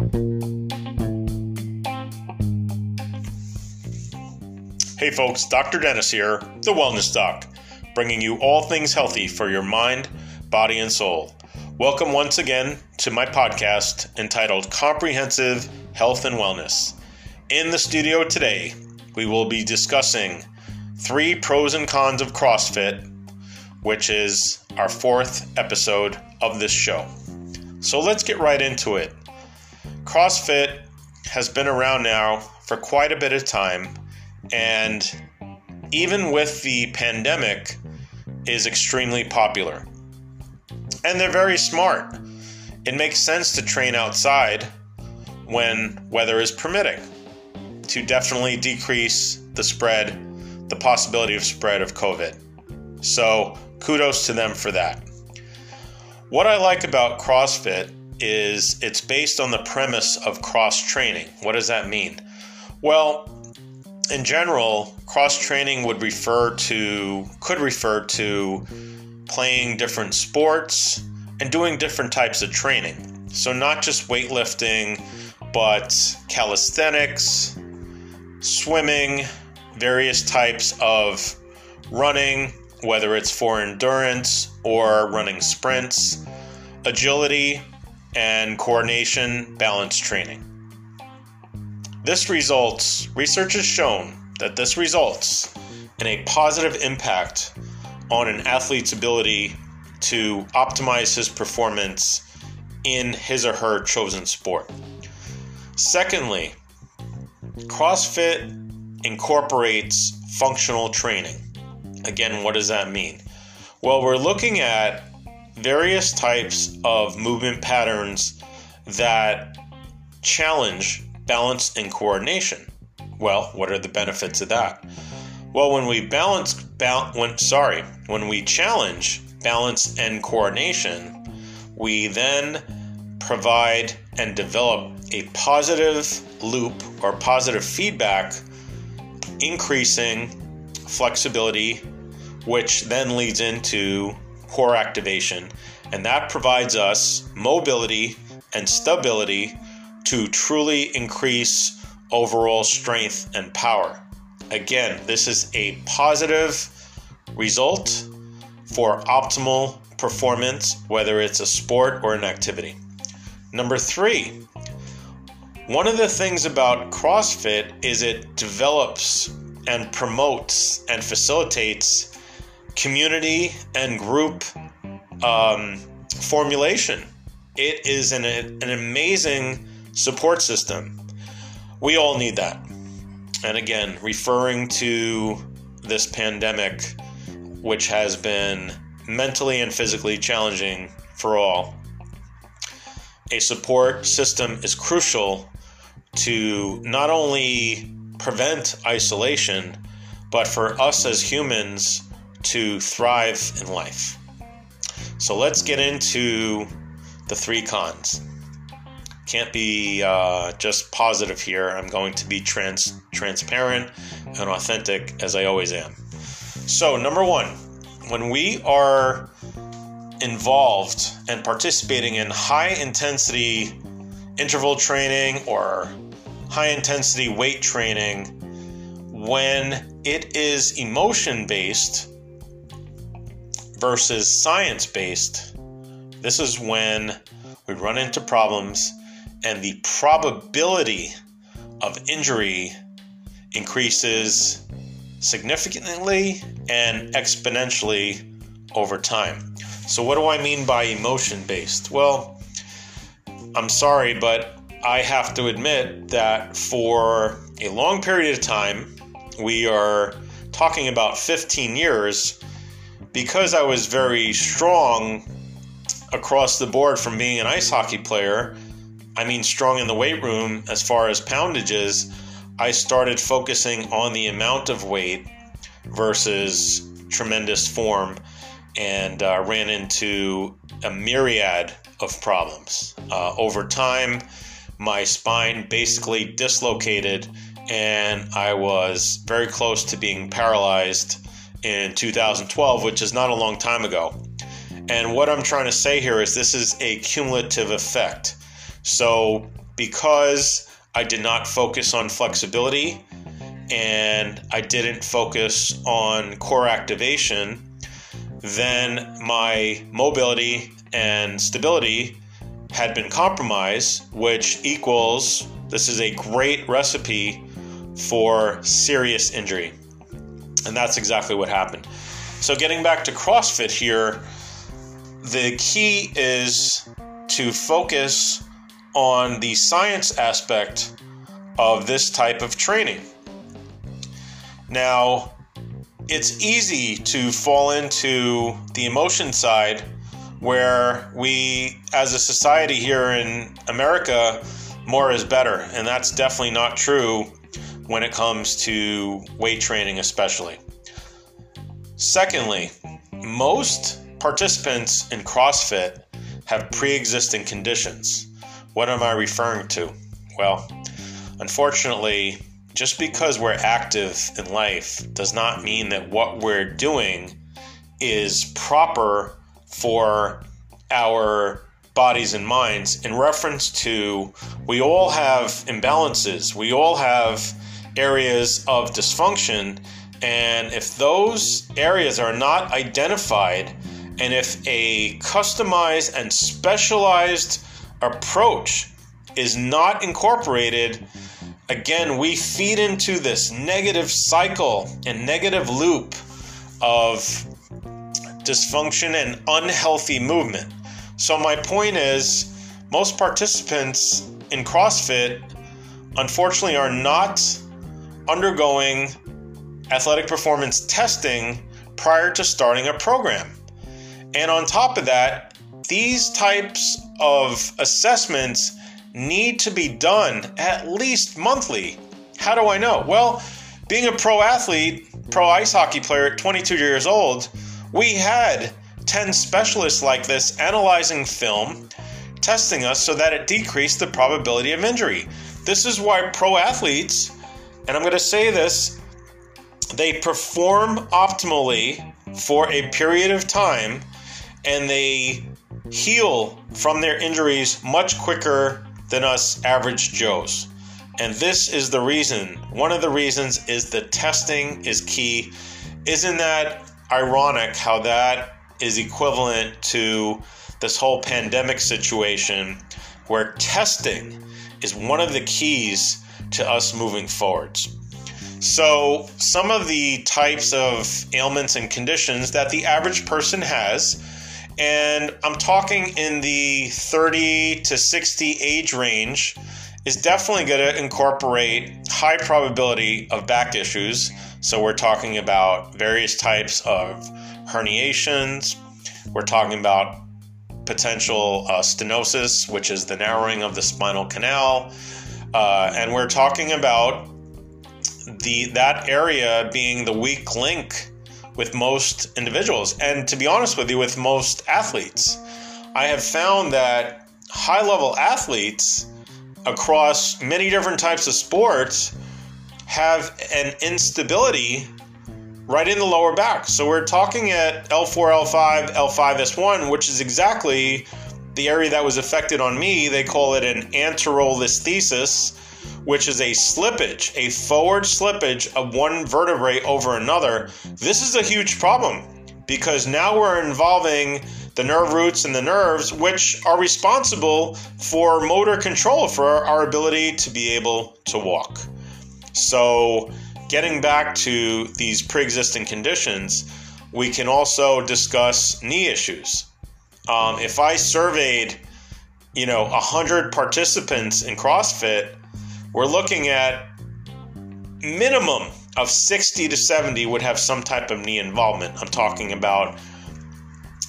Hey folks, Dr. Dennis here, the Wellness Doc, bringing you all things healthy for your mind, body, and soul. Welcome once again to my podcast entitled Comprehensive Health and Wellness. In the studio today, we will be discussing three pros and cons of CrossFit, which is our fourth episode of this show. So let's get right into it. CrossFit has been around now for quite a bit of time and even with the pandemic is extremely popular. And they're very smart. It makes sense to train outside when weather is permitting to definitely decrease the spread the possibility of spread of covid. So kudos to them for that. What i like about crossfit is it's based on the premise of cross training what does that mean well in general, cross training would refer to, could refer to playing different sports and doing different types of training. So, not just weightlifting, but calisthenics, swimming, various types of running, whether it's for endurance or running sprints, agility, and coordination balance training. This results, research has shown that this results in a positive impact on an athlete's ability to optimize his performance in his or her chosen sport. Secondly, CrossFit incorporates functional training. Again, what does that mean? Well, we're looking at various types of movement patterns that challenge balance and coordination. Well, what are the benefits of that? Well, when we balance, ba- when sorry, when we challenge balance and coordination, we then provide and develop a positive loop or positive feedback, increasing flexibility, which then leads into core activation, and that provides us mobility and stability to truly increase overall strength and power. Again, this is a positive result for optimal performance, whether it's a sport or an activity. Number three, one of the things about CrossFit is it develops and promotes and facilitates community and group um, formulation. It is an, an amazing support system. We all need that. And again, referring to this pandemic, which has been mentally and physically challenging for all, a support system is crucial to not only prevent isolation, but for us as humans to thrive in life. So let's get into the three cons can't be uh, just positive here. I'm going to be trans transparent and authentic as I always am. So, number one, when we are involved and participating in high intensity interval training or high intensity weight training, when it is emotion based versus science based, this is when we run into problems and the probability of injury increases significantly and exponentially over time. So, what do I mean by emotion based? Well, I'm sorry, but I have to admit that for a long period of time, we are talking about 15 years, because I was very strong across the board from being an ice hockey player I mean strong in the weight room as far as poundages, I started focusing on the amount of weight versus tremendous form and uh, ran into a myriad of problems. Uh, over time, my spine basically dislocated and I was very close to being paralyzed in 2012, which is not a long time ago. And what I'm trying to say here is this is a cumulative effect. So because I did not focus on flexibility and I didn't focus on core activation, then my mobility and stability had been compromised, which equals this is a great recipe for serious injury. And that's exactly what happened. So, getting back to CrossFit here, the key is to focus on the science aspect of this type of training. Now, it's easy to fall into the emotion side where we, as a society here in America, more is better. And that's definitely not true when it comes to weight training, especially. Secondly, most participants in CrossFit have pre existing conditions. What am I referring to? Well, unfortunately, just because we're active in life does not mean that what we're doing is proper for our bodies and minds in reference to we all have imbalances, we all have areas of dysfunction, and if those areas are not identified, and if a customized and specialized approach is not incorporated, again, we feed into this negative cycle and negative loop of dysfunction and unhealthy movement. So, my point is, most participants in CrossFit unfortunately are not undergoing athletic performance testing prior to starting a program. And on top of that, these types of assessments need to be done at least monthly. How do I know? Well, being a pro athlete, pro ice hockey player at 22 years old, we had 10 specialists like this analyzing film, testing us so that it decreased the probability of injury. This is why pro athletes, and I'm going to say this, they perform optimally for a period of time and they heal from their injuries much quicker than us average Joes. And this is the reason, one of the reasons is the testing is key. Isn't that ironic how that is equivalent to this whole pandemic situation where testing is one of the keys to us moving forwards? So, some of the types of ailments and conditions that the average person has and I'm talking in the 30 to 60 age range, is definitely going to incorporate high probability of back issues. So we're talking about various types of herniations. We're talking about potential uh, stenosis, which is the narrowing of the spinal canal, uh, and we're talking about the that area being the weak link with most individuals. And to be honest with you, with most athletes, I have found that high level athletes across many different types of sports have an instability right in the lower back. So we're talking at L4, L5, L5S1, which is exactly the area that was affected on me. They call it an anterolisthesis which is a slippage, a forward slippage of one vertebrae over another. This is a huge problem because now we're involving the nerve roots and the nerves, which are responsible for motor control, for our ability to be able to walk. So, getting back to these pre existing conditions, we can also discuss knee issues. Um, if I surveyed, you know, 100 participants in CrossFit, we're looking at minimum of 60 to 70 would have some type of knee involvement. I'm talking about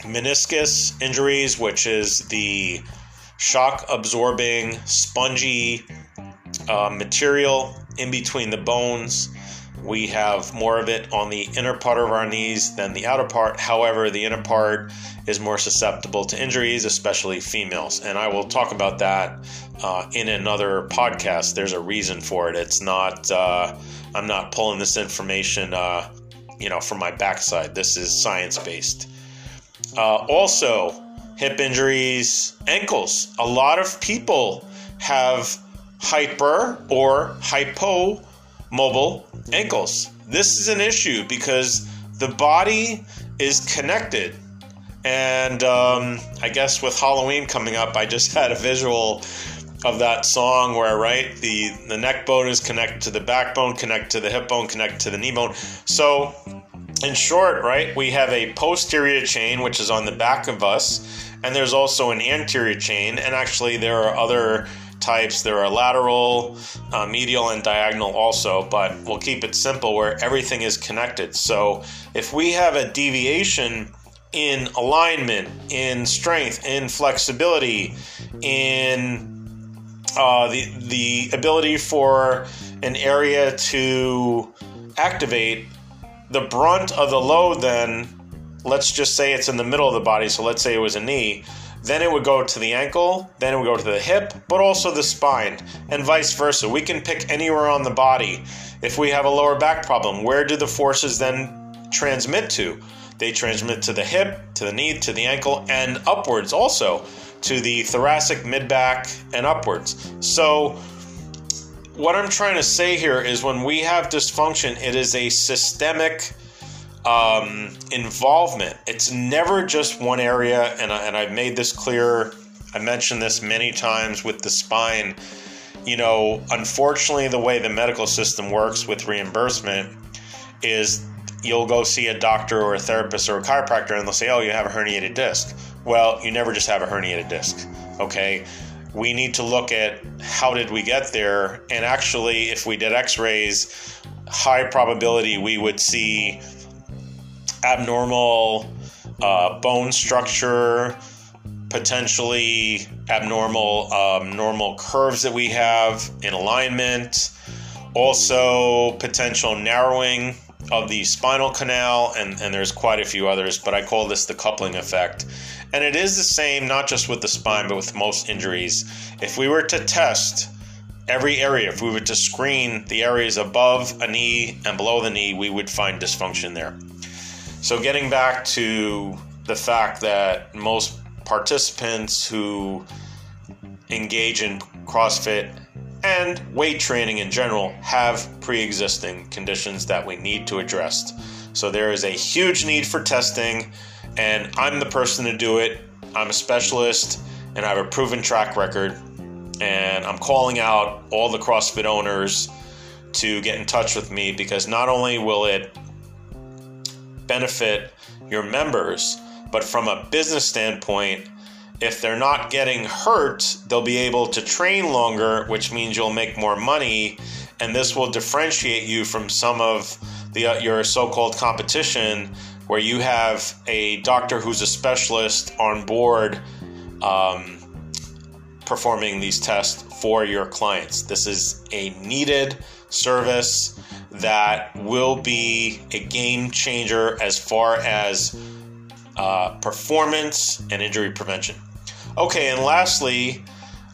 meniscus injuries, which is the shock absorbing, spongy uh, material in between the bones. We have more of it on the inner part of our knees than the outer part. However, the inner part is more susceptible to injuries, especially females. And I will talk about that uh, in another podcast. There's a reason for it. It's not, uh, I'm not pulling this information, uh, you know, from my backside. This is science based. Uh, also, hip injuries, ankles. A lot of people have hyper or hypomobile ankles. This is an issue because the body is connected. And um, I guess with Halloween coming up, I just had a visual of that song where right the the neck bone is connected to the backbone, connected to the hip bone, connected to the knee bone. So in short, right, we have a posterior chain which is on the back of us, and there's also an anterior chain, and actually there are other types. There are lateral, uh, medial, and diagonal also, but we'll keep it simple where everything is connected. So if we have a deviation in alignment, in strength, in flexibility, in uh, the the ability for an area to activate, the brunt of the load then, let's just say it's in the middle of the body. So let's say it was a knee then it would go to the ankle, then it would go to the hip, but also the spine, and vice versa. We can pick anywhere on the body. If we have a lower back problem, where do the forces then transmit to? They transmit to the hip, to the knee, to the ankle, and upwards also to the thoracic, mid back, and upwards. So, what I'm trying to say here is when we have dysfunction, it is a systemic um, involvement. It's never just one area, and, I, and I've made this clear. I mentioned this many times with the spine. You know, unfortunately, the way the medical system works with reimbursement is you'll go see a doctor or a therapist or a chiropractor and they'll say, Oh, you have a herniated disc. Well, you never just have a herniated disc. Okay. We need to look at how did we get there. And actually, if we did x rays, high probability we would see abnormal uh, bone structure, potentially abnormal um, normal curves that we have in alignment, also potential narrowing of the spinal canal, and, and there's quite a few others, but I call this the coupling effect. And it is the same not just with the spine, but with most injuries. If we were to test every area, if we were to screen the areas above a knee and below the knee, we would find dysfunction there. So, getting back to the fact that most participants who engage in CrossFit and weight training in general have pre existing conditions that we need to address. So, there is a huge need for testing, and I'm the person to do it. I'm a specialist and I have a proven track record. And I'm calling out all the CrossFit owners to get in touch with me because not only will it benefit your members. But from a business standpoint, if they're not getting hurt, they'll be able to train longer, which means you'll make more money, and this will differentiate you from some of the uh, your so-called competition, where you have a doctor who's a specialist on board um, performing these tests for your clients. This is a needed service that will be a game changer as far as uh, performance and injury prevention. Okay, and lastly,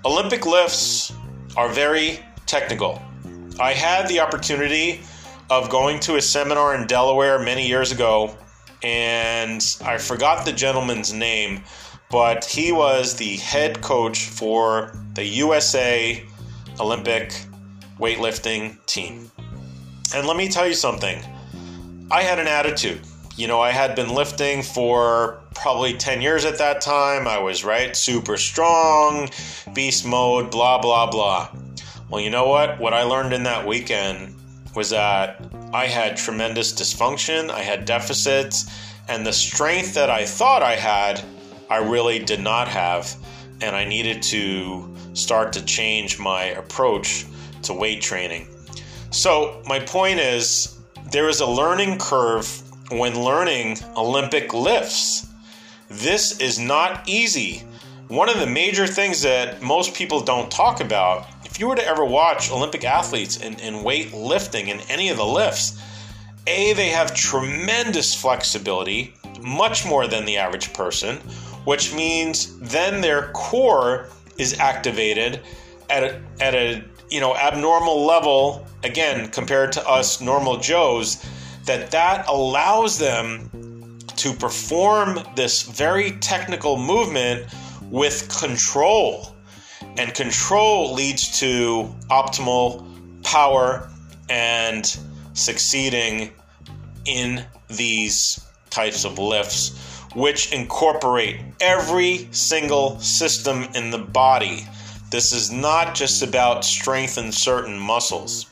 Olympic lifts are very technical. I had the opportunity of going to a seminar in Delaware many years ago, and I forgot the gentleman's name, but he was the head coach for the USA Olympic weightlifting team. And let me tell you something I had an attitude. You know, I had been lifting for probably 10 years at that time. I was, right, super strong, beast mode, blah, blah, blah. Well, you know what? What I learned in that weekend was that I had tremendous dysfunction, I had deficits, and the strength that I thought I had, I really did not have. And I needed to start to change my approach to weight training. So, my point is there is a learning curve when learning Olympic lifts. This is not easy. One of the major things that most people don't talk about, if you were to ever watch Olympic athletes in, in weight lifting in any of the lifts, A, they have tremendous flexibility, much more than the average person, which means then their core is activated at a, at a you know abnormal level again compared to us normal joes that that allows them to perform this very technical movement with control And control leads to optimal power and succeeding in these types of lifts, which incorporate every single system in the body. This is not just about strength certain muscles.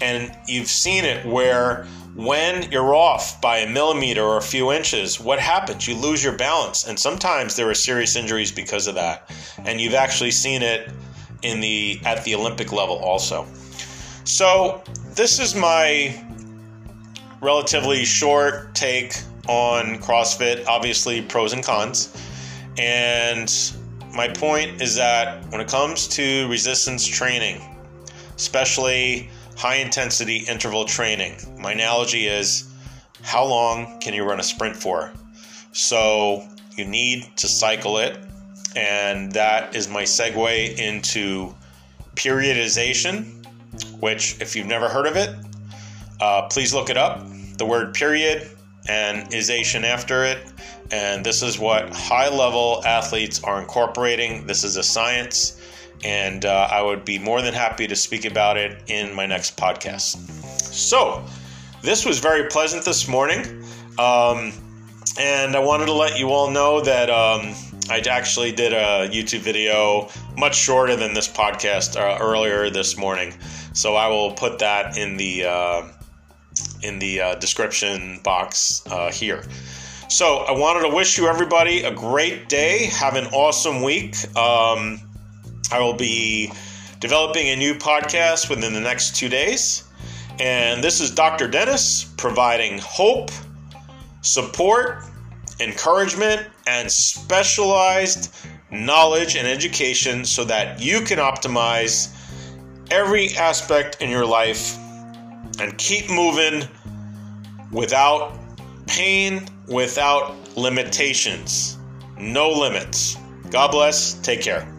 And you've seen it where when you're off by a millimeter or a few inches, what happens? You lose your balance. And sometimes there are serious injuries because of that. And you've actually seen it in the at the Olympic level also. So, this is my relatively short take on CrossFit, obviously pros and cons. And my point is that when it comes to resistance training, especially high intensity interval training, my analogy is how long can you run a sprint for? So you need to cycle it, and that is my segue into periodization, which, if you've never heard of it, uh, please look it up. The word period and isation after it. And this is what high level athletes are incorporating. This is a science, and uh, I would be more than happy to speak about it in my next podcast. So, this was very pleasant this morning. Um, and I wanted to let you all know that um, I actually did a YouTube video much shorter than this podcast uh, earlier this morning. So I will put that in the uh, in the uh, description box uh, here. So I wanted to wish you everybody a great day. Have an awesome week. Um, I will be developing a new podcast within the next two days. And this is Dr. Dennis providing hope, support, encouragement, and specialized knowledge and education so that you can optimize every aspect in your life and keep moving without pain, without limitations. No limits. God bless. Take care.